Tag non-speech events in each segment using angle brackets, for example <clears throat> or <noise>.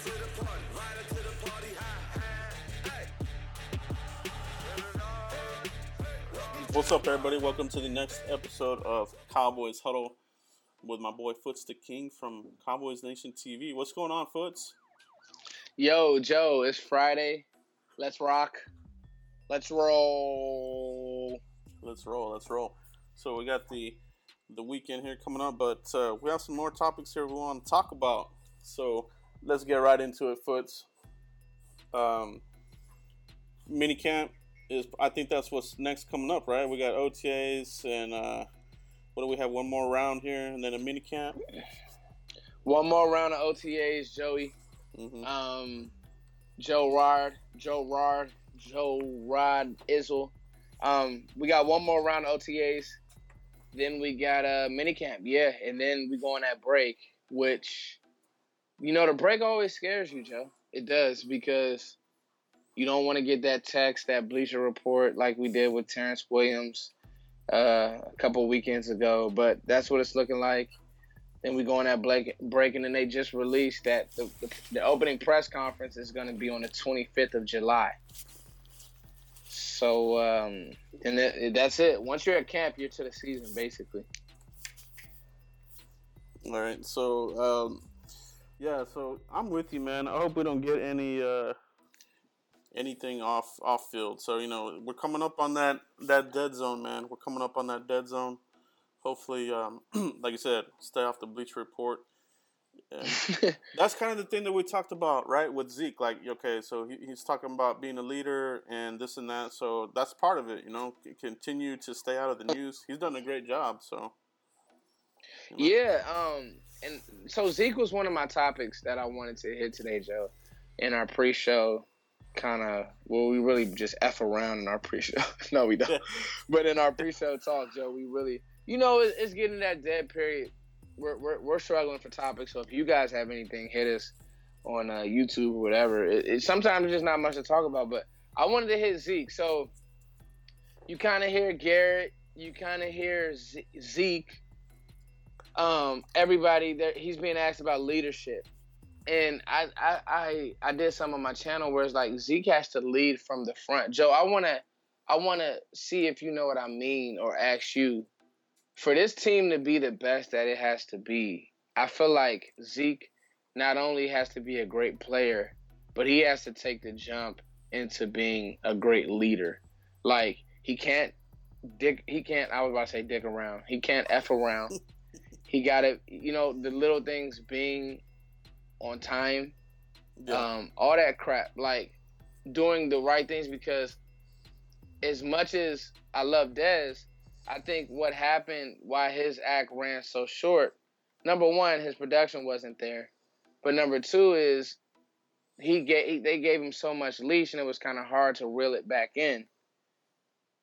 to the party, right to the party, high, What's up, everybody? Welcome to the next episode of Cowboys Huddle with my boy Foots the King from Cowboys Nation TV. What's going on, Foots? Yo, Joe, it's Friday. Let's rock. Let's roll. Let's roll. Let's roll. So we got the the weekend here coming up, but uh, we have some more topics here we want to talk about. So let's get right into it, Foots. Um, mini camp is I think that's what's next coming up, right? We got OTAs and uh, what do we have? One more round here, and then a mini camp. One more round of OTAs, Joey. hmm Um, Joe Rod, Joe Rod, Joe Rod Izzle. Um, we got one more round of OTAs. Then we got a mini camp, yeah, and then we go on that break, which, you know, the break always scares you, Joe. It does because you don't want to get that text, that bleacher report, like we did with Terrance Williams uh, a couple weekends ago. But that's what it's looking like. Then we go on that break, break and then they just released that the, the, the opening press conference is going to be on the 25th of July. So, um, and it, that's it. Once you're at camp, you're to the season, basically. All right, so um, yeah, so I'm with you, man. I hope we don't get any uh, anything off off field. So you know, we're coming up on that that dead zone, man. We're coming up on that dead zone. Hopefully, um, <clears throat> like I said, stay off the bleach report. And <laughs> that's kind of the thing that we talked about, right? With Zeke, like okay, so he, he's talking about being a leader and this and that. So that's part of it, you know. Continue to stay out of the news. He's done a great job. So you know. yeah, um, and so Zeke was one of my topics that I wanted to hit today, Joe, in our pre-show. Kind of, well, we really just f around in our pre-show. <laughs> no, we don't. <laughs> but in our pre-show talk, Joe, we really, you know, it, it's getting that dead period. We're, we're, we're struggling for topics. So if you guys have anything, hit us on uh, YouTube or whatever. It, it, sometimes there's just not much to talk about. But I wanted to hit Zeke. So you kind of hear Garrett. You kind of hear Z- Zeke. Um, everybody there, he's being asked about leadership. And I, I, I, I did some on my channel where it's like Zeke has to lead from the front. Joe, I wanna, I wanna see if you know what I mean, or ask you for this team to be the best that it has to be, I feel like Zeke not only has to be a great player, but he has to take the jump into being a great leader. Like he can't dick he can't I was about to say dick around. He can't F around. <laughs> he got it. you know, the little things being on time, Yeah. um, all that crap. Like doing the right things because as much as I love Dez, I think what happened why his act ran so short. Number one, his production wasn't there, but number two is he gave they gave him so much leash and it was kind of hard to reel it back in.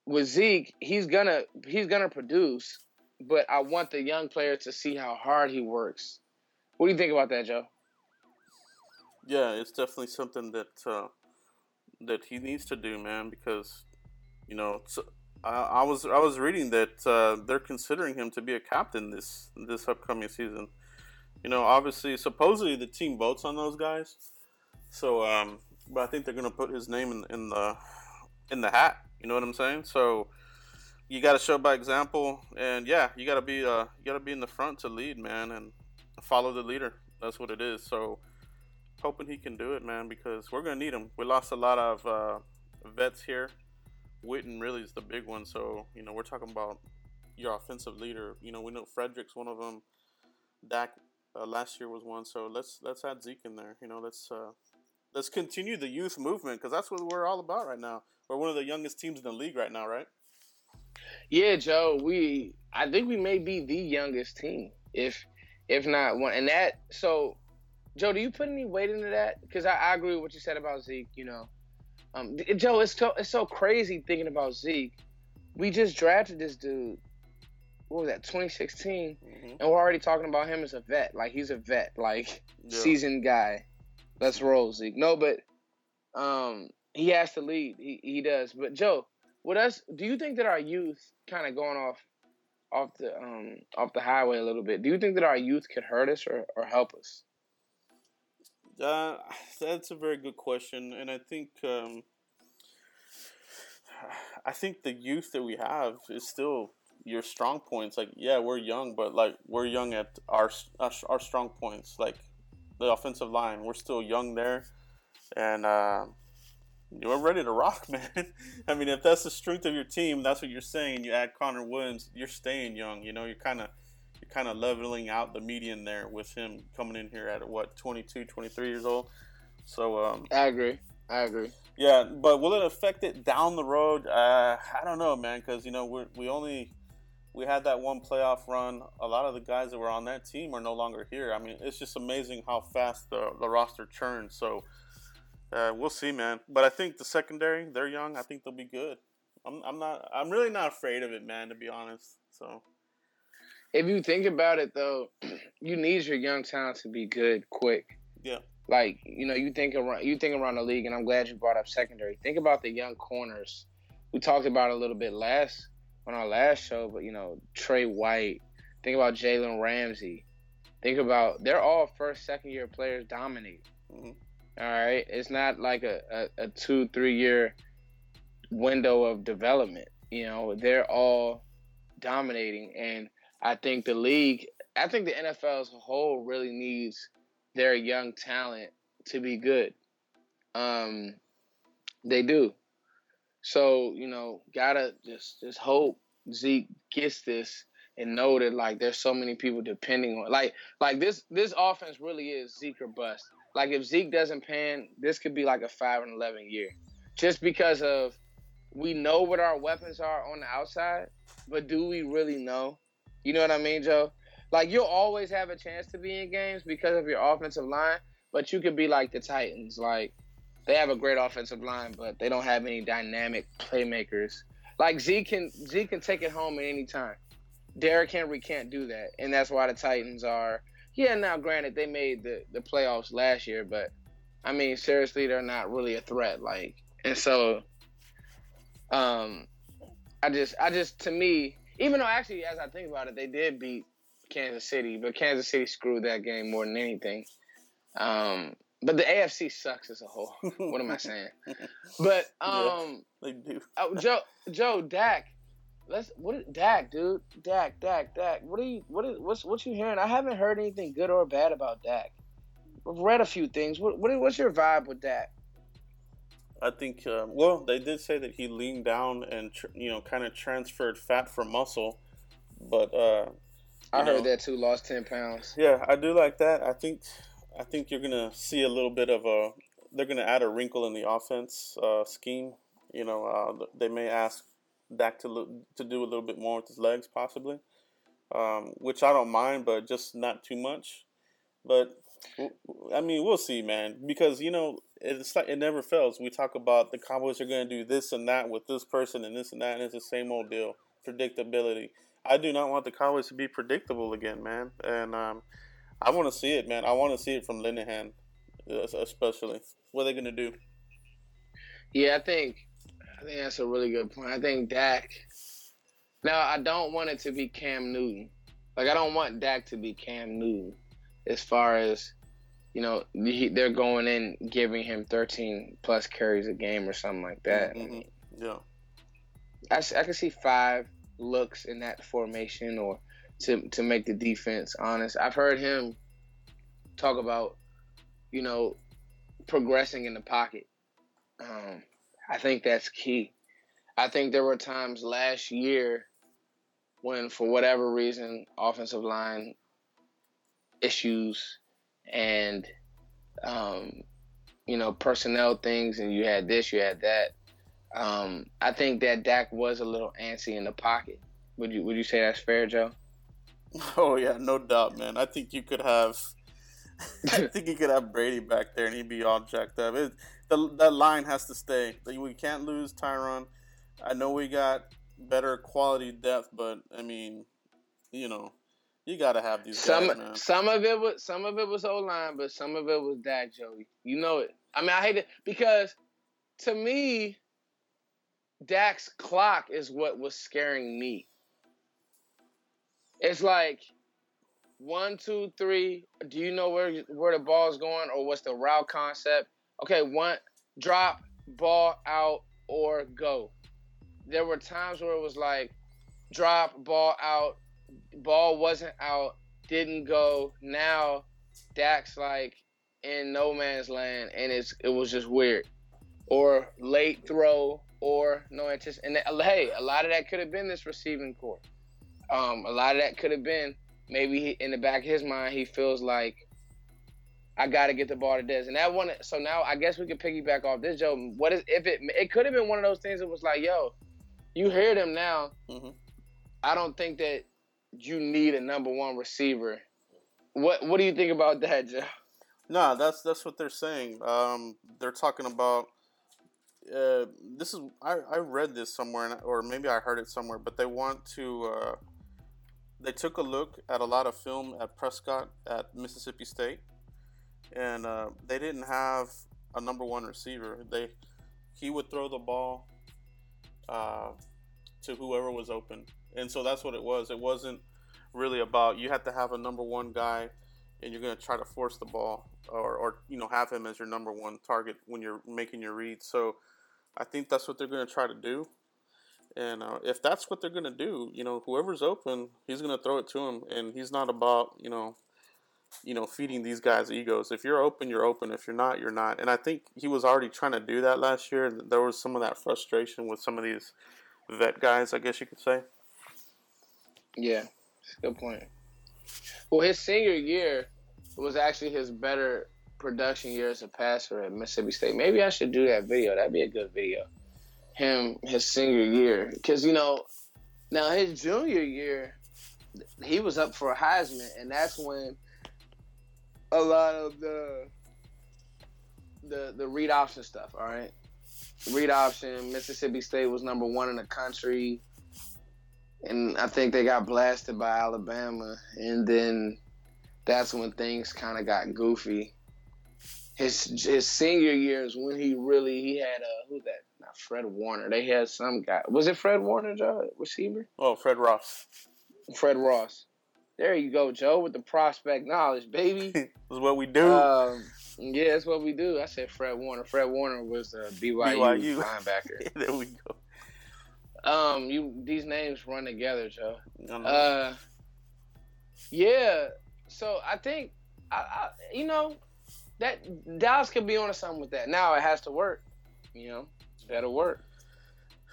With Zeke, he's gonna he's gonna produce, but I want the young player to see how hard he works. What do you think about that, Joe? Yeah, it's definitely something that uh, that he needs to do, man. Because you know, I, I was I was reading that uh, they're considering him to be a captain this this upcoming season. You know, obviously, supposedly the team votes on those guys. So, um, but I think they're gonna put his name in, in the in the hat. You know what I'm saying? So you got to show by example, and yeah, you got to be uh, you got to be in the front to lead, man, and follow the leader. That's what it is. So hoping he can do it, man, because we're gonna need him. We lost a lot of uh, vets here. Witten really is the big one. So you know we're talking about your offensive leader. You know we know Frederick's one of them. Dak uh, last year was one. So let's let's add Zeke in there. You know let's uh, let's continue the youth movement because that's what we're all about right now. We're one of the youngest teams in the league right now, right? Yeah, Joe, we I think we may be the youngest team, if if not one. And that so, Joe, do you put any weight into that? Because I, I agree with what you said about Zeke. You know, um, Joe, it's so it's so crazy thinking about Zeke. We just drafted this dude. What was that? 2016, Mm-hmm. and we're already talking about him as a vet. Like he's a vet, like Yeah. seasoned guy. Let's roll, Zeke. No, but um, he has to lead. He he does. But Joe, with us, do you think that our youth kind of going off off the um off the highway a little bit? Do you think that our youth could hurt us or, or help us? Uh, that's a very good question, and I think um, I think the youth that we have is still your strong points. Like, yeah, we're young, but like we're young at our our, our strong points, like the offensive line. We're still young there, and uh, we're ready to rock, <laughs> man. I mean, if that's the strength of your team, that's what you're saying. You add Connor Williams, you're staying young. You know, you're kind of you're kind of leveling out the median there with him coming in here at what 22, 23 years old. So um, I agree. I agree. yeah, but will it affect it down the road? Uh, I don't know, man, because you know we we only we had that one playoff run. A lot of the guys that were on that team are no longer here. I mean, it's just amazing how fast the the roster churns. So uh, we'll see, man. But I think the secondary, they're young. I think they'll be good. I'm I'm not I'm really not afraid of it, man. To be honest, so. If you think about it, though, <clears throat> you need your young talent to be good quick. Yeah. Like you know, you think around you think around the league, and I'm glad you brought up secondary. Think about the young corners. We talked about a little bit last on our last show, but you know, Trey White. Think about Jalen Ramsey. Think about they're all first, second year players dominate. Mhm. All right, it's not like a, a, a two, three year window of development. You know, they're all dominating, and I think the league, I think the NFL as a whole really needs their young talent to be good. Um, they do. So you know, gotta just just hope Zeke gets this and know that like there's so many people depending on like like this this offense really is Zeke or bust. Like if Zeke doesn't pan, this could be like a five and eleven year, just because of we know what our weapons are on the outside, but do we really know? You know what I mean, Joe? Like you'll always have a chance to be in games because of your offensive line, but you could be like the Titans. Like they have a great offensive line, but they don't have any dynamic playmakers. Like Zeke can Zeke can take it home at any time. Derrick Henry can't do that, and that's why the Titans are. Yeah, now granted they made the the playoffs last year, but I mean seriously, they're not really a threat. Like, and so, um, I just I just to me, even though actually as I think about it, they did beat Kansas City, but Kansas City screwed that game more than anything. Um, but the AFC sucks as a whole. <laughs> what am I saying? <laughs> But um, They do. oh, Joe, Joe, Dak, let's what is Dak, dude? Dak, Dak, Dak. What are you? What is what's what you hearing? I haven't heard anything good or bad about Dak. I've read a few things. What, what what's your vibe with Dak? I think. Uh, well, they did say that he leaned down and tr- you know kind of transferred fat for muscle, but uh, I You heard that too. Lost ten pounds. yeah, I do like that. I think. I think you're gonna see a little bit of a. They're gonna add a wrinkle in the offense uh, scheme. You know, uh, they may ask Dak to lo- to do a little bit more with his legs, possibly, um, which I don't mind, but just not too much. But I mean, we'll see, man. Because you know, it's like it never fails. We talk about the Cowboys are going to do this and that with this person and this and that, and it's the same old deal. Predictability. I do not want the Cowboys to be predictable again, man. And um, I want to see it, man. I want to see it from Linehan, especially. What are they going to do? Yeah, I think I think that's a really good point. I think Dak. Now I don't want it to be Cam Newton. Like I don't want Dak to be Cam Newton, as far as you know he, they're going in giving him 13 plus carries a game or something like that. Mhm. Yeah. I can see five looks in that formation or to to make the defense honest. I've heard him talk about, you know, progressing in the pocket. Um, I think that's key. I think there were times last year when, for whatever reason, offensive line issues and, um, you know, personnel things, and you had this, you had that. Um, I think that Dak was a little antsy in the pocket. Would you Would you say that's fair, Joe? <laughs> Oh yeah, no doubt, man. I think you could have. <laughs> I think you could have Brady back there, and he'd be all jacked up. It, the, that line has to stay. Like, We can't lose Tyron. I know we got better quality depth, but I mean, you know, you got to have these Some guys, man. some of it was some of it was O line, but some of it was Dak, Joey. You know it. I mean, I hate it because to me, Dak's clock is what was scaring me. It's like one, two, three. Do you know where where the ball's going or what's the route concept? Okay, one drop, ball out, or go. There were times where it was like drop, ball out, ball wasn't out, didn't go. Now Dak's like in no man's land and it's it was just weird. Or late throw or no anticipation. And hey, a lot of that could have been this receiving corps. Um, a lot of that could have been maybe he, in the back of his mind he feels like I got to get the ball to this, and that one. So now I guess we could piggyback off this, Joe. What is if it? It could have been one of those things that was like, yo, you hear them now. Mhm. I don't think that you need a number one receiver. What What do you think about that, Joe? No, that's that's what they're saying. Um, they're talking about. Uh, this is I, I read this somewhere, or maybe I heard it somewhere. But they want to. Uh, they took a look at a lot of film at Prescott at Mississippi State, and uh, they didn't have a number one receiver. They he would throw the ball uh, to whoever was open, and so that's what it was. It wasn't really about you had to have a number one guy and you're going to try to force the ball or, or you know have him as your number one target when you're making your reads. So I think that's what they're going to try to do. And uh, if that's what they're going to do, you know, whoever's open, he's going to throw it to him, and he's not about you know, you know, feeding these guys egos. If you're open, you're open. If you're not, you're not. And I think he was already trying to do that last year. There was some of that frustration with some of these vet guys, I guess you could say. Yeah, good point. Well, his senior year was actually his better production year as a passer at Mississippi State. Maybe I should do that video. That'd be a good video. Him, his senior year. Because, you know, now his junior year, he was up for a Heisman, and that's when a lot of the the the read option stuff, all right? Read option, Mississippi State was number one in the country and I think they got blasted by Alabama, and then that's when things kind of got goofy. His his senior year is when he really he had a who's that? Not Fred Warner. They had some guy. Was it Fred Warner, Joe? Receiver? Oh, Fred Ross. Fred Ross. There you go, Joe, with the prospect knowledge, baby. <laughs> This is what we do. um, yeah, that's what we do. I said Fred Warner. Fred Warner was the BYU, BYU. <laughs> linebacker. there we go. Um, you these names run together, Joe. I don't know. Uh, yeah. So I think, I, I, you know, that Dallas could be on to something with that. Now it has to work. You know, it's better work.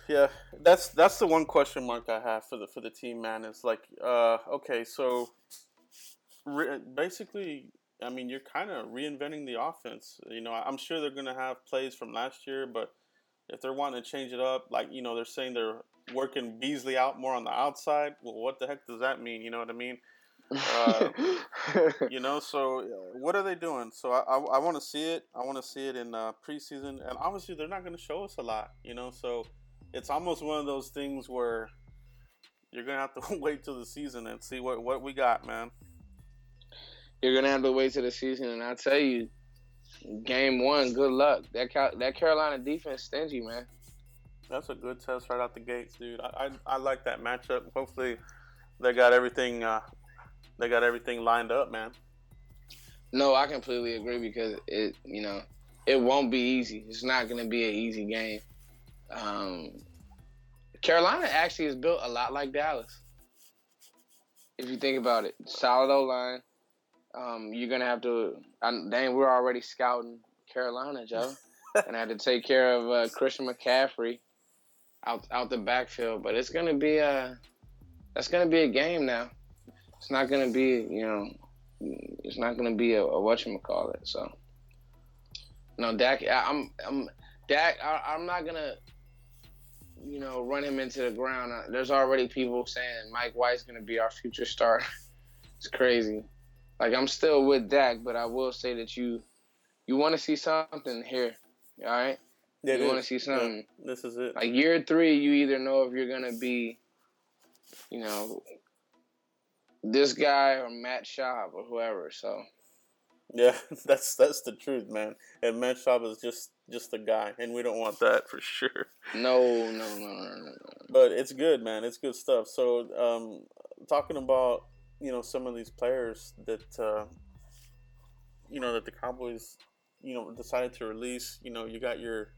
Yeah, that's that's the one question mark I have for the for the team, man. Is like, uh, okay, so re- basically, I mean, you're kind of reinventing the offense. You know, I'm sure they're gonna have plays from last year, but if they're wanting to change it up, like you know, they're saying they're working Beasley out more on the outside. Well, what the heck does that mean? You know what I mean? Uh, <laughs> You know, so uh, what are they doing? So I, I, I want to see it. I want to see it in uh, preseason, and obviously they're not going to show us a lot. You know, so it's almost one of those things where you're gonna have to <laughs> wait till the season and see what what we got, man. You're gonna have to wait till the season, and I tell you, game one, good luck. That Cal- that Carolina defense stingy, man. That's a good test right out the gates, dude. I I, I like that matchup. Hopefully, they got everything. Uh, they got everything lined up, man. No, I completely agree because it, you know, it won't be easy. It's not going to be an easy game. Um, Carolina actually is built a lot like Dallas. If you think about it, solid O line. Um, you're gonna have to. I, dang, we're already scouting Carolina, Joe, and I had to take care of uh, Christian McCaffrey out out the backfield. But it's gonna be a. That's gonna be a game now. It's not gonna be, you know, it's not going to be a, a whatchamacallit. So, no, Dak, I, I'm, I'm, Dak, I, I'm not going to, you know, run him into the ground. Uh, There's already people saying Mike White's going to be our future starter. <laughs> it's crazy. Like, I'm still with Dak, but I will say that you, you want to see something here. All right? Yeah, you want to see something. Yeah, this is it. Like, year three, you either know if you're going to be, you know, this guy or Matt Schaub or whoever. So, Yeah, <laughs> that's that's the truth, man. And Matt Schaub is just just the guy, and we don't want that for sure. No, no, no, no, no, no. But it's good, man. It's good stuff. So, um, talking about you know some of these players that uh, you know that the Cowboys you know decided to release. You know, you got your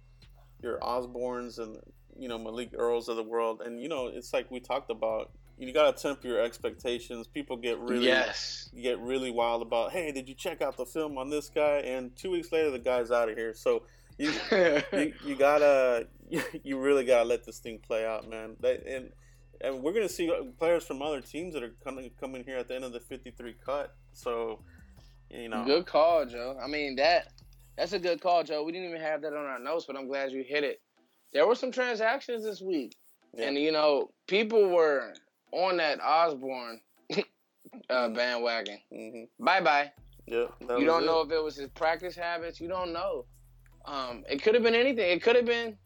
your Osborns and you know Malik Earls of the world, and you know it's like we talked about. You gotta temper your expectations. People get really yes. get really wild about. Hey, did you check out the film on this guy? And two weeks later, the guy's out of here. So you you, <laughs> you gotta <laughs> you really gotta let this thing play out, man. And and we're gonna see players from other teams that are coming coming here at the end of the 53 cut. So you know, Good call, Joe. I mean that that's a good call, Joe. We didn't even have that on our notes, but I'm glad you hit it. There were some transactions this week, Yeah. and you know people were on that Osborne <laughs> uh, bandwagon. hmm Bye bye. yeah, You don't it. know if it was his practice habits. You don't know. Um, it could have been anything. It could have been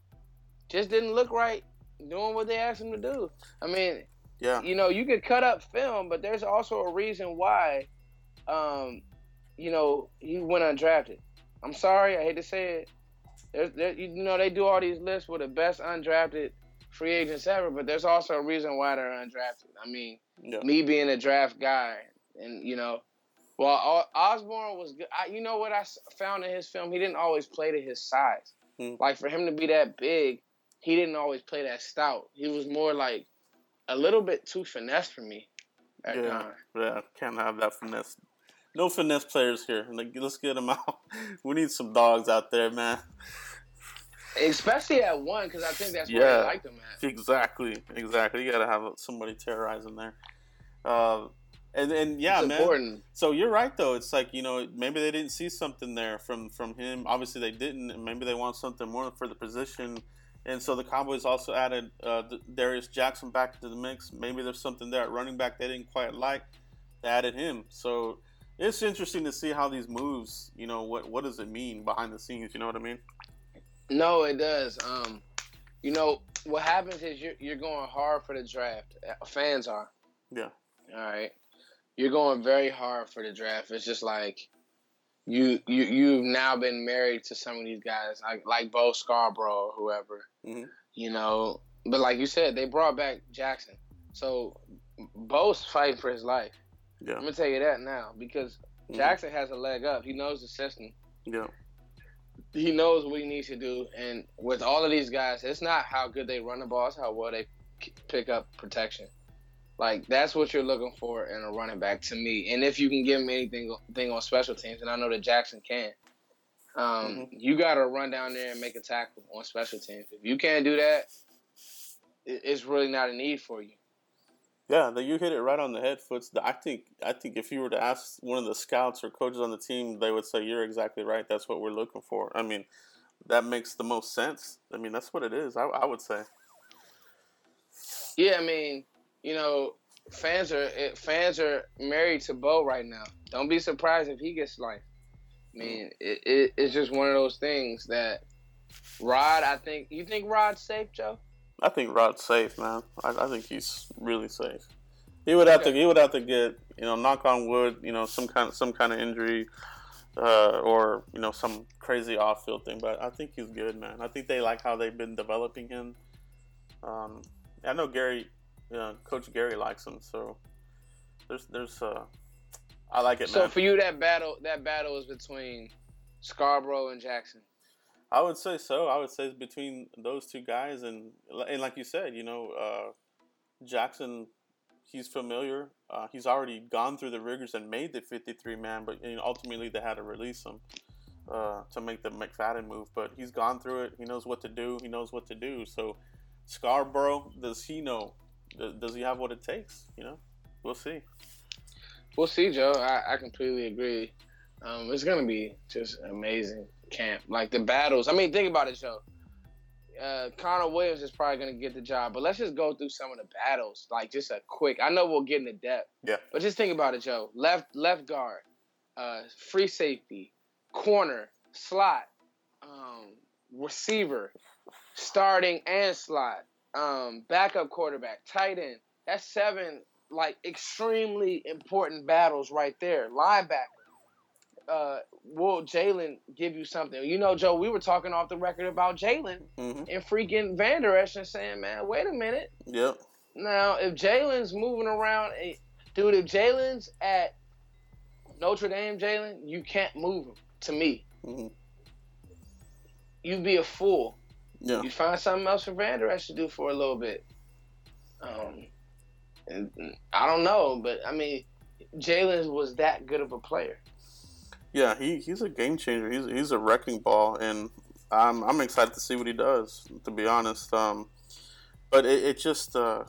just didn't look right doing what they asked him to do. I mean, Yeah, you know, you could cut up film, but there's also a reason why, um, you know, he went undrafted. I'm sorry, I hate to say it. There's, there, you know, they do all these lists with the best undrafted free agents ever, but there's also a reason why they're undrafted. I mean, yeah, me being a draft guy, and you know, well, Osborne was good. I, you know what I found in his film? He didn't always play to his size. Hmm. Like for him to be that big, he didn't always play that stout. He was more like a little bit too finesse for me at yeah, times. yeah. Can't have that finesse. No finesse players here. Like, let's get them <laughs> out. we need some dogs out there, man. Especially at one, because I think that's where I like them at. Exactly, exactly. You gotta have somebody terrorizing there. Uh, and and yeah, it's man. important. So you're right though. It's like you know maybe they didn't see something there from from him. Obviously they didn't, and maybe they want something more for the position. And so the Cowboys also added uh, Darius Jackson back into the mix. Maybe there's something there at running back they didn't quite like. They added him. So it's interesting to see how these moves. You know what what does it mean behind the scenes? You know what I mean? No, it does. Um, you know what happens is you're you're going hard for the draft. Uh, Fans are. Yeah. All right. You're going very hard for the draft. It's just like you you you've now been married to some of these guys, like like Bo Scarborough or whoever. Mhm. You know, but like you said, they brought back Jackson, so Bo's fighting for his life. Yeah. I'm gonna tell you that now because Mhm. Jackson has a leg up. He knows the system. Yeah. He knows what he needs to do, and with all of these guys, it's not how good they run the ball; it's how well they pick up protection. Like that's what you're looking for in a running back to me. And if you can give him anything thing on special teams, and I know that Jackson can, um, Mhm. you got to run down there and make a tackle on special teams. If you can't do that, it's really not a need for you. Yeah, that you hit it right on the head, Foots. I think I think if you were to ask one of the scouts or coaches on the team, they would say you're exactly right. That's what we're looking for. I mean, that makes the most sense. I mean, that's what it is. I, I would say. Yeah, I mean, you know, fans are eh, fans are married to Bo right now. Don't be surprised if he gets sliced. I mean, it, it, it's just one of those things that Rod. I think you think Rod's safe, Joe. I think Rod's safe, man. I, I think he's really safe. He would have to. He would have to get you know, knock on wood, you know, some kind of some kind of injury, uh, or you know, some crazy off field thing. But I think he's good, man. I think they like how they've been developing him. Um, I know Gary, uh, Coach Gary likes him, so there's there's uh, I like it, So man. for you, that battle that battle is between Scarborough and Jackson. I would say so. I would say it's between those two guys, and and like you said, you know, uh, Jackson, he's familiar. Uh, he's already gone through the rigors and made the 53 man, but you know, ultimately they had to release him uh, to make the McFadden move. But he's gone through it. He knows what to do. He knows what to do. So Scarborough, does he know? Does, he have what it takes? You know, we'll see. We'll see, Joe. I, I completely agree. Um, it's gonna be just amazing camp. Like the battles. I mean, think about it, Joe. Uh, Connor Williams is probably gonna get the job, but let's just go through some of the battles. Like just a quick. I know we'll get into depth. Yeah. But just think about it, Joe. Left left guard, uh, free safety, corner, slot, um, receiver, starting and slot, um, backup quarterback, tight end. That's seven like extremely important battles right there. Linebacker. Uh, will Jaylon give you something? You know, Joe, we were talking off the record about Jaylon hmm and freaking Vander Esch and saying, man, wait a minute. Yep. Now, if Jaylon's moving around, eh, dude, if Jaylon's at Notre Dame, Jaylon, you can't move him. To me, hmm you'd be a fool. Yeah. You find something else for Vander Esch to do for a little bit. Um, and I don't know, but I mean, Jaylon was that good of a player. Yeah, he, he's a game changer. He's he's a wrecking ball, and I'm I'm excited to see what he does. To be honest, um, but it, it just uh,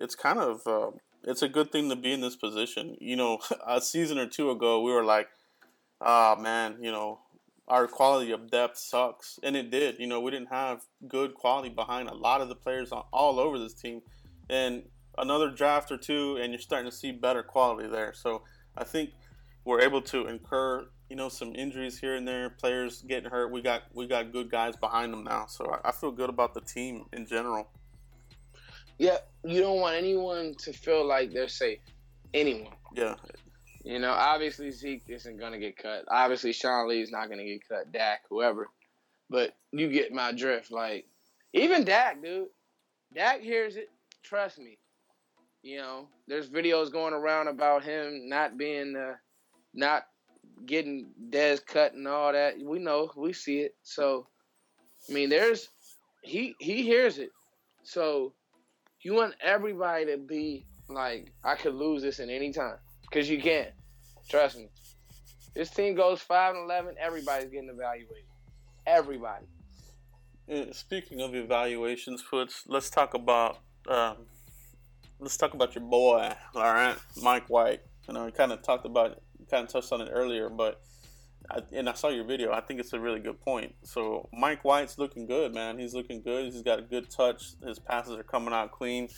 it's kind of uh, it's a good thing to be in this position. You know, <laughs> a season or two ago, we were like, ah man, you know, our quality of depth sucks, and it did. You know, we didn't have good quality behind a lot of the players on, all over this team, and another draft or two, and you're starting to see better quality there. So I think we're able to incur, you know, some injuries here and there, players getting hurt. We got we got good guys behind them now, so I, I feel good about the team in general. Yeah, you don't want anyone to feel like they're safe. Anyone. Yeah, You know, obviously Zeke isn't gonna get cut. Obviously Sean Lee's not gonna get cut. Dak, whoever. But you get my drift. Like, even Dak, dude. Dak hears it. Trust me. You know, there's videos going around about him not being, uh, not getting Dez cut and all that. We know, we see it. So, I mean, there's he he hears it. So, you want everybody to be like, I could lose this at any time. Because you can't. Trust me. This team goes 5 and 11, everybody's getting evaluated. Everybody. Speaking of evaluations, Foots, let's talk about um, let's talk about your boy. All right, Mike White. You know, we kind of talked about, kind of touched on it earlier, but I, and I saw your video. I think it's a really good point. So Mike White's looking good, man. He's looking good. He's got a good touch. His passes are coming out clean,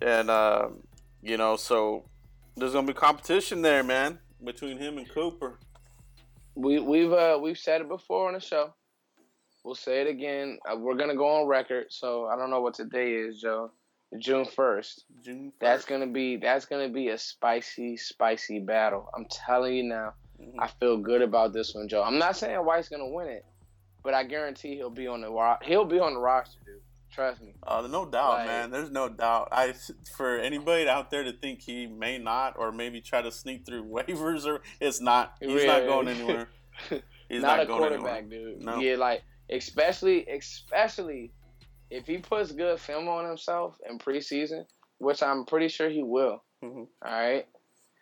and uh, you know, so there's gonna be competition there, man, between him and Cooper. We, we've uh, we've said it before on the show. We'll say it again. Uh, we're going to go on record. So I don't know what today is, Joe. June 1st. June. That's gonna be that's gonna be a spicy, spicy battle. I'm telling you now. Mhm. I feel good about this one, Joe. I'm not saying White's gonna win it, but I guarantee he'll be on the ro- he'll be on the roster, dude. Trust me. Uh, no doubt, Like- man. There's no doubt. I for anybody out there to think he may not, or maybe try to sneak through <laughs> waivers, or it's not. He's not going anywhere. <laughs> He's not, not, a quarterback, anywhere. dude. No. Yeah, like especially especially if he puts good film on himself in preseason, which I'm pretty sure he will. Mhm. All right.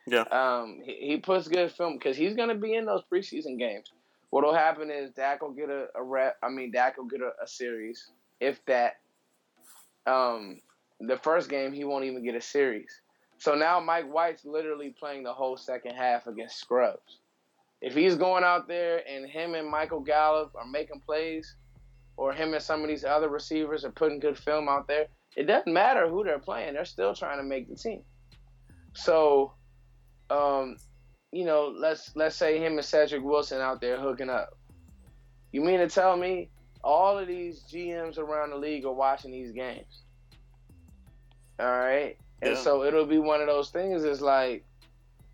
Yeah. Um, he, he puts good film because he's gonna be in those preseason games. What'll happen is Dak will get a, a rep. I mean, Dak will get a, a series, if that. Um, the first game he won't even get a series. So now Mike White's literally playing the whole second half against scrubs. If he's going out there and him and Michael Gallup are making plays, or him and some of these other receivers are putting good film out there, it doesn't matter who they're playing. They're still trying to make the team. So, um, you know, let's let's say him and Cedric Wilson out there hooking up. You mean to tell me all of these GMs around the league are watching these games? All right, and Yeah. so it'll be one of those things. It's like,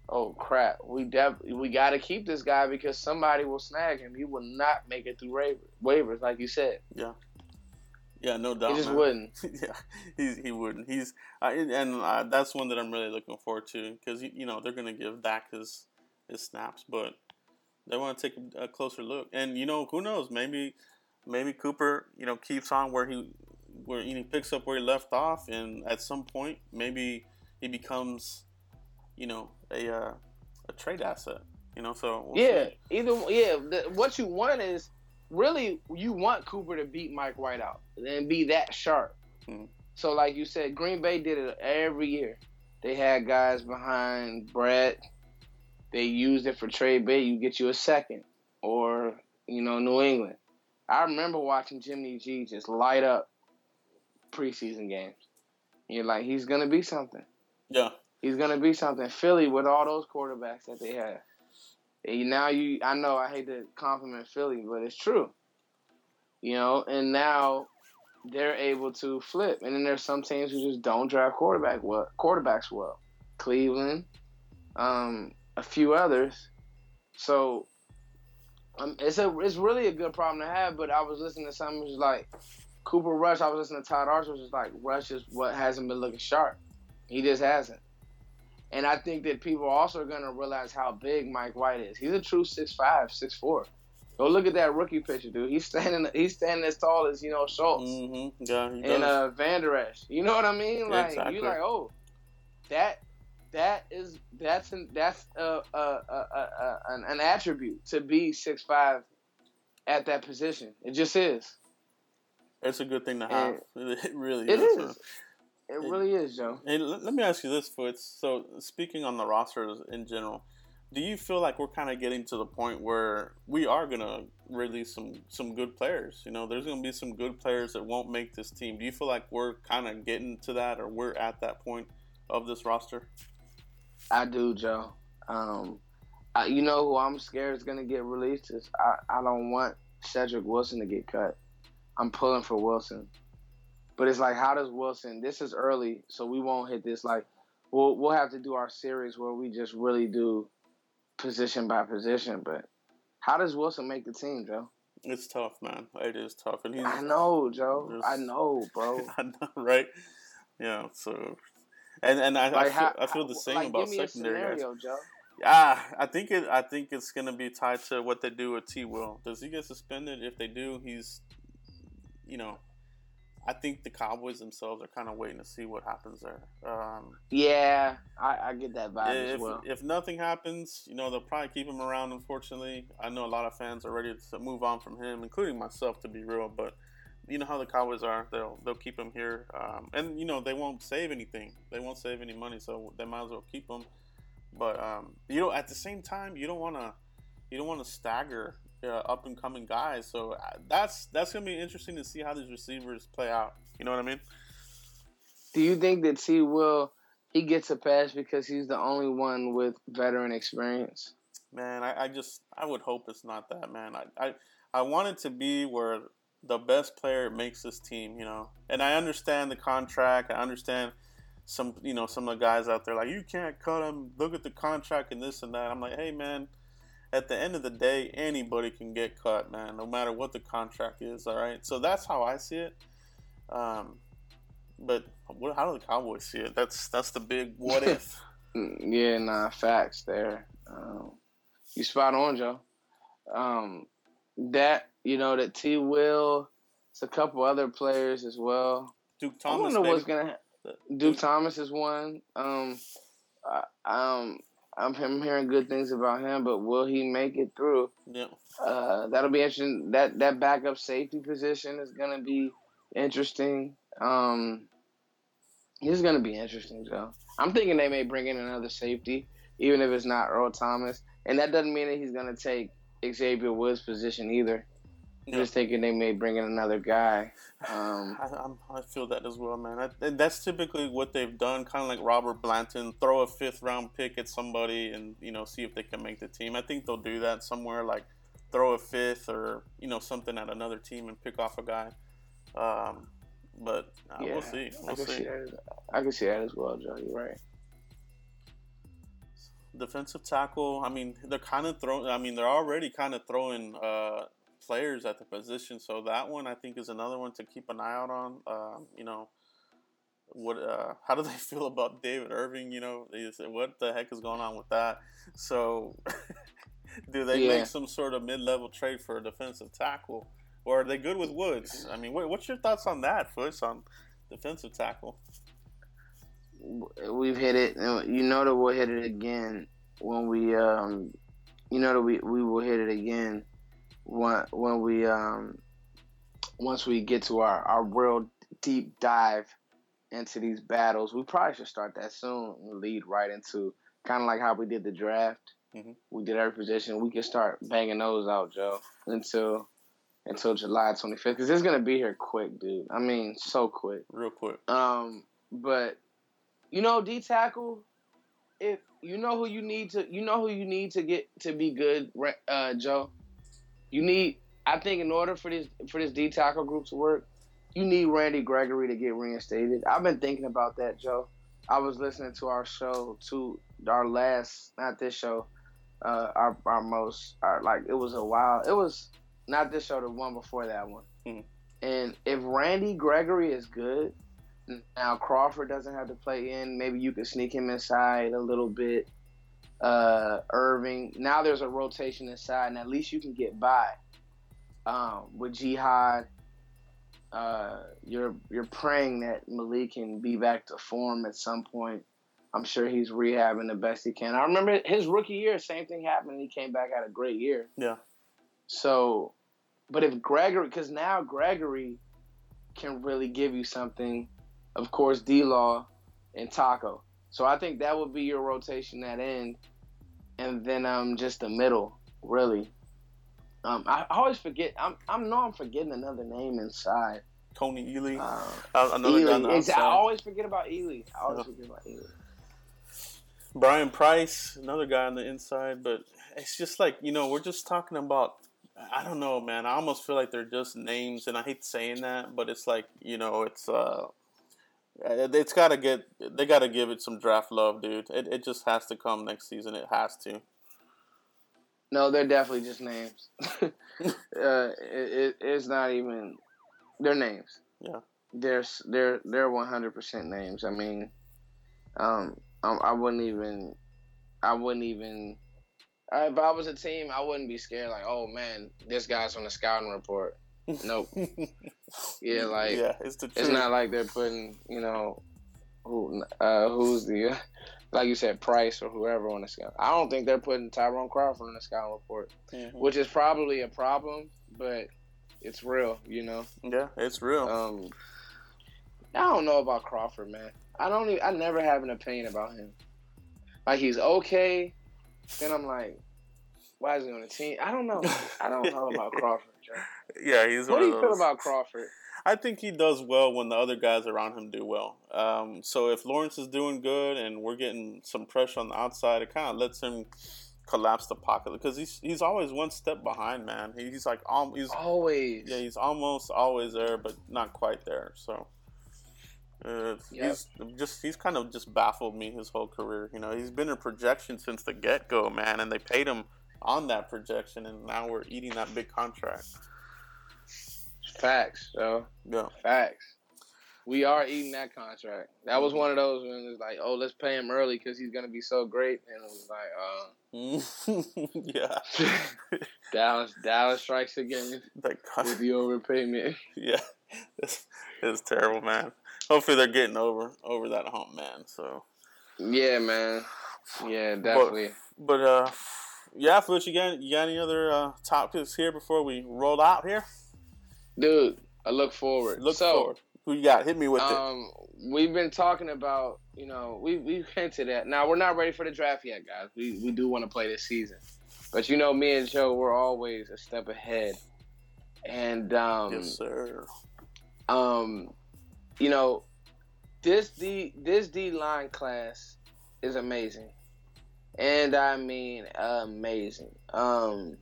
oh crap, we def- we got to keep this guy because somebody will snag him. He will not make it through waivers, waivers like you said. Yeah, Yeah, no doubt. He just man. wouldn't. <laughs> yeah, he's, he wouldn't. He's and that's one that I'm really looking forward to because you know they're gonna give Dak his his snaps, but they want to take a, a closer look. And you know who knows? Maybe maybe Cooper you know keeps on where he where he picks up where he left off, and at some point maybe he becomes you know a uh, a trade asset. You know, so we'll yeah, see. either yeah. The, what you want is really you want Cooper to beat Mike White out and be that sharp. Hmm. So like you said, Green Bay did it every year. They had guys behind Brett. They used it for trade bait. You get you a second, or you know New England. I remember watching Jimmy G just light up preseason games. You're like, he's gonna be something. yeah. He's gonna be something. Philly with all those quarterbacks that they have. And now you, I know I hate to compliment Philly, but it's true. You know, and now they're able to flip. And then there's some teams who just don't draft quarterback well, quarterbacks well. Cleveland, um, a few others. So um, it's a it's really a good problem to have. But I was listening to something was like Cooper Rush. I was listening to Todd Archer, was like Rush is what hasn't been looking sharp. He just hasn't. And I think that people also are gonna realize how big Mike White is. He's a true six five, six four. Go look at that rookie picture, dude. He's standing he's standing as tall as, you know, Schultz Mm-hmm. Yeah, and uh Vander Esch. You know what I mean? Like Exactly. you're like, oh, that that is that's an that's a, a, a, a, an, an attribute to be six five at that position. It just is. it's a good thing to have. <laughs> It really It is. is. It really is, Joe. Hey, let, let me ask you this, Foots. So, speaking on the rosters in general, do you feel like we're kind of getting to the point where we are gonna release some some good players? You know, there's gonna be some good players that won't make this team. Do you feel like we're kind of getting to that, or we're at that point of this roster? I do, Joe. Um, I, you know who I'm scared is gonna get released is I, I don't want Cedric Wilson to get cut. I'm pulling for Wilson, but it's like how does Wilson? This is early, so we won't hit this. Like we'll we'll have to do our series where we just really do position by position. But how does Wilson make the team, Joe? It's tough, man. It is tough, and he's I know, Joe. There's- I know, bro. <laughs> I know, right? Yeah. So, and and I, I, feel, how- I feel the same like, about give me a secondary guys. scenario, Joe. Ah, I think it. I think it's gonna be tied to what they do with T. Will. Does he get suspended? If they do, he's, you know, I think the Cowboys themselves are kind of waiting to see what happens there. Um, Yeah, I, I get that vibe if as well. if nothing happens, you know, they'll probably keep him around. Unfortunately, I know a lot of fans are ready to move on from him, including myself, to be real. But you know how the Cowboys are; they'll they'll keep him here, um, and you know they won't save anything. They won't save any money, so they might as well keep him. But um, you know, at the same time, you don't want to you don't want to stagger uh, up and coming guys. So uh, that's that's gonna be interesting to see how these receivers play out. You know what I mean? Do you think that T will he gets a pass because he's the only one with veteran experience? Man, I, I just I would hope it's not that, man. I, I I want it to be where the best player makes this team, you know. And I understand the contract. I understand some you know some of the guys out there like you can't cut him. Look at the contract and this and that. I'm like, hey man, at the end of the day, anybody can get cut, man, no matter what the contract is. All right, so that's how I see it. Um, but what, how do the Cowboys see it? That's that's the big what if. <laughs> Mm, Yeah, nah, facts there. Um, you spot on, Joe. Um, that you know that T will. It's a couple other players as well. Duke I Thomas, wonder what's gonna. Ha- Duke Thomas is one. Um, I, um, I'm, I'm hearing good things about him, but will he make it through? Yeah. Uh, that'll be interesting. That that backup safety position is gonna be interesting. Um, it's gonna be interesting, Joe. I'm thinking they may bring in another safety, even if it's not Earl Thomas, and that doesn't mean that he's gonna take Xavier Woods' position either. Just thinking they may bring in another guy. Um, <sighs> I, I'm, I feel that as well, man. I, that's typically what they've done, kind of like Robert Blanton, throw a fifth round pick at somebody and you know see if they can make the team. I think they'll do that somewhere, like throw a fifth or you know something at another team and pick off a guy. Um, but uh, yeah, we'll see. I We'll can see see. that. As, I can see that as well, Joe. You're right. Defensive tackle. I mean, they're kind of throwing. I mean, they're already kind of throwing uh, players at the position. So that one, I think, is another one to keep an eye out on. Um, you know, what? Uh, <laughs> how do they feel about David Irving? You know, they say, what the heck is going on with that? So, <laughs> do they Yeah. make some sort of mid-level trade for a defensive tackle, or are they good with Woods? I mean, what, what's your thoughts on that, Foots, on defensive tackle? we've hit it. You know that we'll hit it again when we, um, you know that we, we will hit it again when when we um, once we get to our our world deep dive into these battles. We probably should start that soon and lead right into kind of like how we did the draft. Mhm. We did every position. We can start banging those out, Joe, until until July 25th because it's gonna be here quick, dude. I mean, so quick. Real quick. Um, but you know, D tackle, if you know who you need to, you know who you need to get to be good, uh, Joe. You need, I think, in order for this for this D tackle group to work, you need Randy Gregory to get reinstated. I've been thinking about that, Joe. I was listening to our show, to our last, not this show, uh, our our most, our like it was a while. It was not this show, the one before that one. Mhm. And if Randy Gregory is good, Now Crawford doesn't have to play in. Maybe you could sneak him inside a little bit. Uh, Irving. Now there's a rotation inside, and at least you can get by. Um, with Jihad, uh, you're you're praying that Maliek can be back to form at some point. I'm sure he's rehabbing the best he can. I remember his rookie year, same thing happened. He came back had a great year. Yeah. So, but if Gregory, because now Gregory can really give you something, of course, D Law and Taco. So I think that would be your rotation at end, and then um just the middle, really. Um, I always forget. I'm I'm know I'm forgetting another name inside. Tony Ely, Uh, uh, another Ely. the Ex- I always forget about Ely. I always forget about Ely. Brian Price, another guy on the inside, but it's just like you know we're just talking about. I don't know, man. I almost feel like they're just names, and I hate saying that, but it's like you know, it's uh, it's got to get they got to give it some draft love, dude. It it just has to come next season. It has to. No, they're definitely just names. <laughs> uh, it, it, it's not even. They're names. Yeah. They're they're they're one hundred percent names. I mean, um, I, I wouldn't even. I wouldn't even. uh, If I was a team, I wouldn't be scared. Like, oh man, this guy's on the scouting report. Nope. <laughs> Yeah, like yeah, it's the it's not like they're putting, you know, who uh, who's the, <laughs> like you said, Price or whoever on the scout. I don't think they're putting Tyrone Crawford on the scouting report, Mhm. which is probably a problem, but it's real, you know. Yeah, it's real. Um, I don't know about Crawford, man. I don't. Even, I never have an opinion about him. Like he's okay, then I'm like, why is he on the team? I don't know. I don't know about <laughs> Crawford. Joe. yeah, he's What one do of you feel about Crawford? I think he does well when the other guys around him do well. Um, so if Lawrence is doing good and we're getting some pressure on the outside, it kind of lets him collapse the pocket because he's he's always one step behind, man. He's like um, he's Always. yeah, he's almost always there, but not quite there. So. Uh, Yep. He's just he's kind of just baffled me his whole career. You know, he's been a projection since the get go, man, and they paid him on that projection, and now we're eating that big contract. Facts, so Yeah, facts. We are eating that contract. That was one of those when it's like, oh, let's pay him early because he's gonna be so great, and it was like, <laughs> yeah. uh, <laughs> Dallas, Dallas strikes again <laughs> con- with the overpayment. yeah, it's, it's terrible, man. Hopefully they're getting over over that hump, man. So, Yeah, man. Yeah, definitely. but uh, yeah, Flitch, you got you got any other uh, topics here before we roll out here? Dude, I look forward. Look so, forward. Who you got? Hit me with it. Um, we've been talking about, you know, we we hinted at. Now we're not ready for the draft yet, guys. We we do want to play this season, but you know, me and Joe, we're always a step ahead. And um, yes, sir. um, you know, this D this D line class is amazing, and I mean amazing. Um,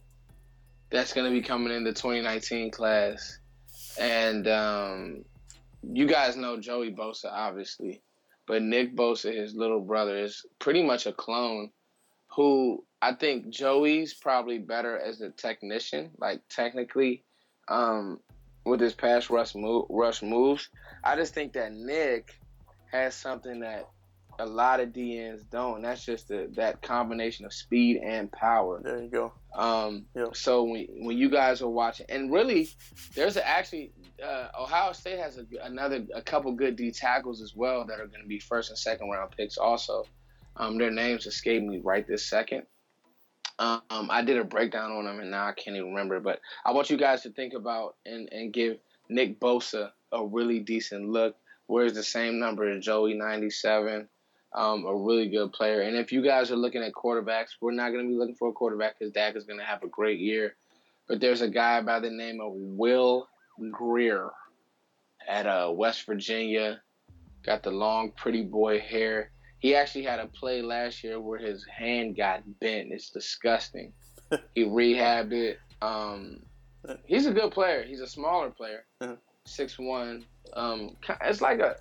that's gonna be coming in the 2019 class, and um, you guys know Joey Bosa, obviously, but Nick Bosa, his little brother, is pretty much a clone. Who I think Joey's probably better as a technician, like technically, um, with his pass rush move, rush moves. I just think that Nick has something that a lot of DNs don't. And that's just the, that combination of speed and power. There you go. Um, Yeah. So when when you guys are watching, and really, there's a, actually uh, Ohio State has a, another a couple good D tackles as well that are going to be first and second round picks. Also, um, their names escape me right this second. Um, I did a breakdown on them, and now I can't even remember. But I want you guys to think about and and give Nick Bosa a really decent look. Wears the same number as Joey, ninety seven um, a really good player. And if you guys are looking at quarterbacks, we're not going to be looking for a quarterback because Dak is going to have a great year. But there's a guy by the name of Will Grier at uh, West Virginia. Got the long, pretty boy hair. He actually had a play last year where his hand got bent. It's disgusting. <laughs> he rehabbed it. Um, he's a good player. He's a smaller player, Uh-huh. six one. Um, it's like a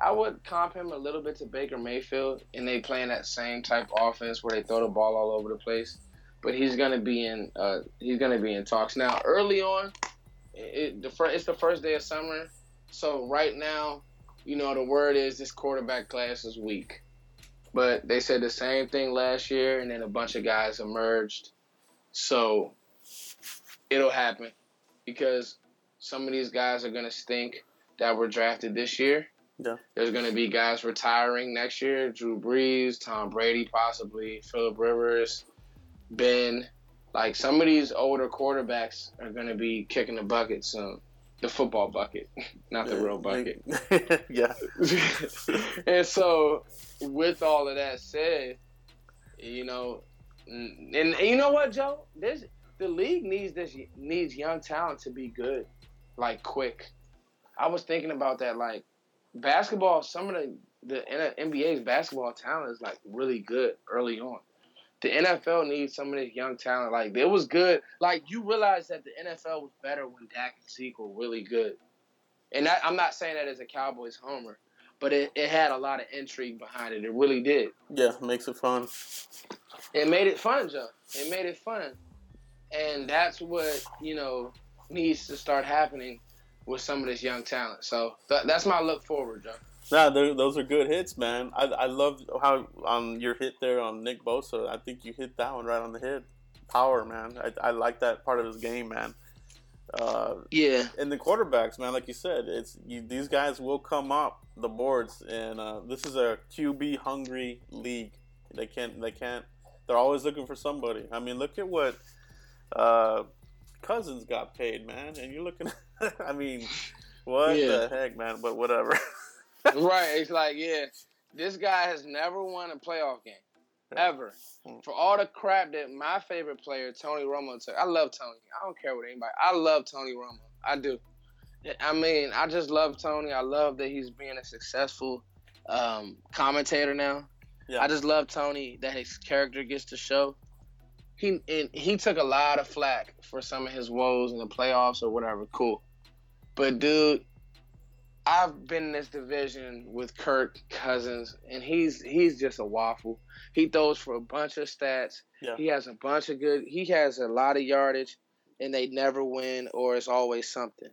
I would comp him a little bit to Baker Mayfield, and they playing that same type of offense where they throw the ball all over the place. But he's gonna be in uh, he's gonna be in talks now. Early on, it, the it's the first day of summer, so right now you know, the word is this quarterback class is weak. But they said the same thing last year, and then a bunch of guys emerged. So it'll happen because some of these guys are going to stink that were drafted this year. Yeah. There's going to be guys retiring next year Drew Brees, Tom Brady, possibly, Philip Rivers, Ben. Like some of these older quarterbacks are going to be kicking the bucket soon. The football bucket, <laughs> not the real bucket. <laughs> yeah. <laughs> and so, with all of that said, you know, and, and you know what, Joe? This the league needs this needs young talent to be good, like quick. I was thinking about that. Like basketball, some of the the NBA's basketball talent is like really good early on. The NFL needs some of this young talent. Like it was good. Like you realize that the NFL was better when Dak and Zeke were really good. And that, I'm not saying that as a Cowboys homer, but it, it had a lot of intrigue behind it. It really did. Yeah, makes it fun. It made it fun, Joe. It made it fun. And that's what, you know, needs to start happening with some of this young talent. So th- that's my look forward, Joe. Nah, those are good hits, man. I I love how on your hit there on Nick Bosa. I think you hit that one right on the head. Power, man. I, I like that part of his game, man. Uh, Yeah. and the quarterbacks, man, like you said, it's you, these guys will come up the boards, and uh, this is a QB hungry league. They can't, they can't. They're always looking for somebody. I mean, look at what uh, Cousins got paid, man, and you're looking. <laughs> I mean, what Yeah. the heck, man? But whatever. <laughs> right. It's like, yeah, this guy has never won a playoff game. Ever. For all the crap that my favorite player, Tony Romo, took. I love Tony. I don't care what anybody. I love Tony Romo. I do. I mean, I just love Tony. I love that he's being a successful um, commentator now. Yeah. I just love Tony that his character gets to show. He and he took a lot of flack for some of his woes in the playoffs or whatever. Cool, but dude, I've been in this division with Kirk Cousins, and he's he's just a waffle. He throws for a bunch of stats. Yeah. He has a bunch of good. He has a lot of yardage, and they never win, or it's always something.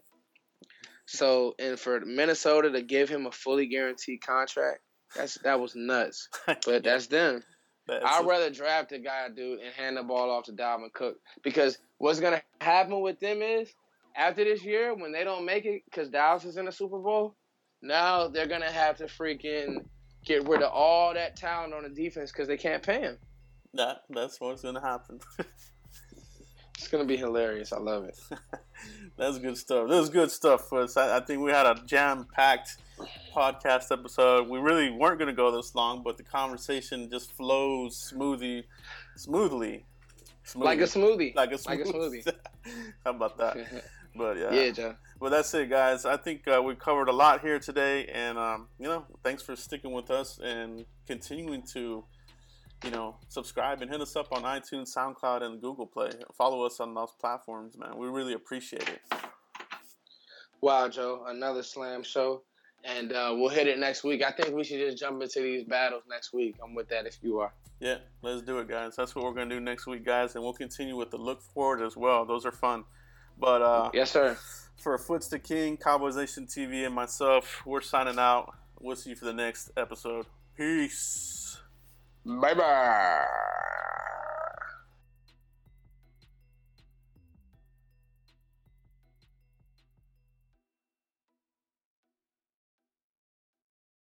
So, and for Minnesota to give him a fully guaranteed contract, that's that was nuts. <laughs> But that's them. That's I'd rather draft a guy, dude, and hand the ball off to Dalvin Cook because what's gonna happen with them is after this year when they don't make it because Dallas is in the Super Bowl, now they're gonna have to freaking get rid of all that talent on the defense because they can't pay him. that that's what's gonna happen. <laughs> It's gonna be hilarious. I love it. <laughs> That's good stuff. That was good stuff for us. I, I think we had a jam packed podcast episode. We really weren't going to go this long, but the conversation just flows smoothly, smoothly, smoothly. Like a smoothie. like a like a smoothie. <laughs> How about that? <laughs> But yeah, yeah, Joe. Well, that's it, guys. I think uh, we covered a lot here today, and um, you know, thanks for sticking with us and continuing to, you know, subscribe and hit us up on iTunes, SoundCloud, and Google Play. Follow us on those platforms, man. We really appreciate it. Wow, Joe. Another slam show. And uh, we'll hit it next week. I think we should just jump into these battles next week. I'm with that if you are. Yeah, let's do it, guys. That's what we're gonna do next week, guys, and we'll continue with the look forward as well. Those are fun. But uh, Yes, sir. for Foots the King, Cowboys Nation TV, and myself, we're signing out. We'll see you for the next episode. Peace. 拜拜。